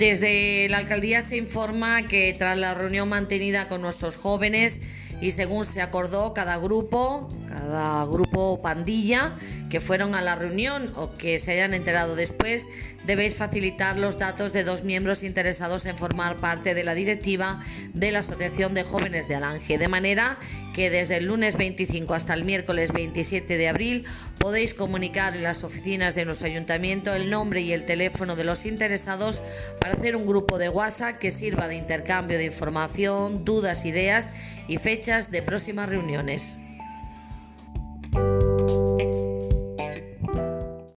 Desde la alcaldía se informa que tras la reunión mantenida con nuestros jóvenes y según se acordó, cada grupo, cada grupo pandilla que fueron a la reunión o que se hayan enterado después, debéis facilitar los datos de dos miembros interesados en formar parte de la directiva de la Asociación de Jóvenes de Alange, de manera que desde el lunes 25 hasta el miércoles 27 de abril podéis comunicar en las oficinas de nuestro ayuntamiento el nombre y el teléfono de los interesados para hacer un grupo de WhatsApp que sirva de intercambio de información, dudas, ideas y fechas de próximas reuniones.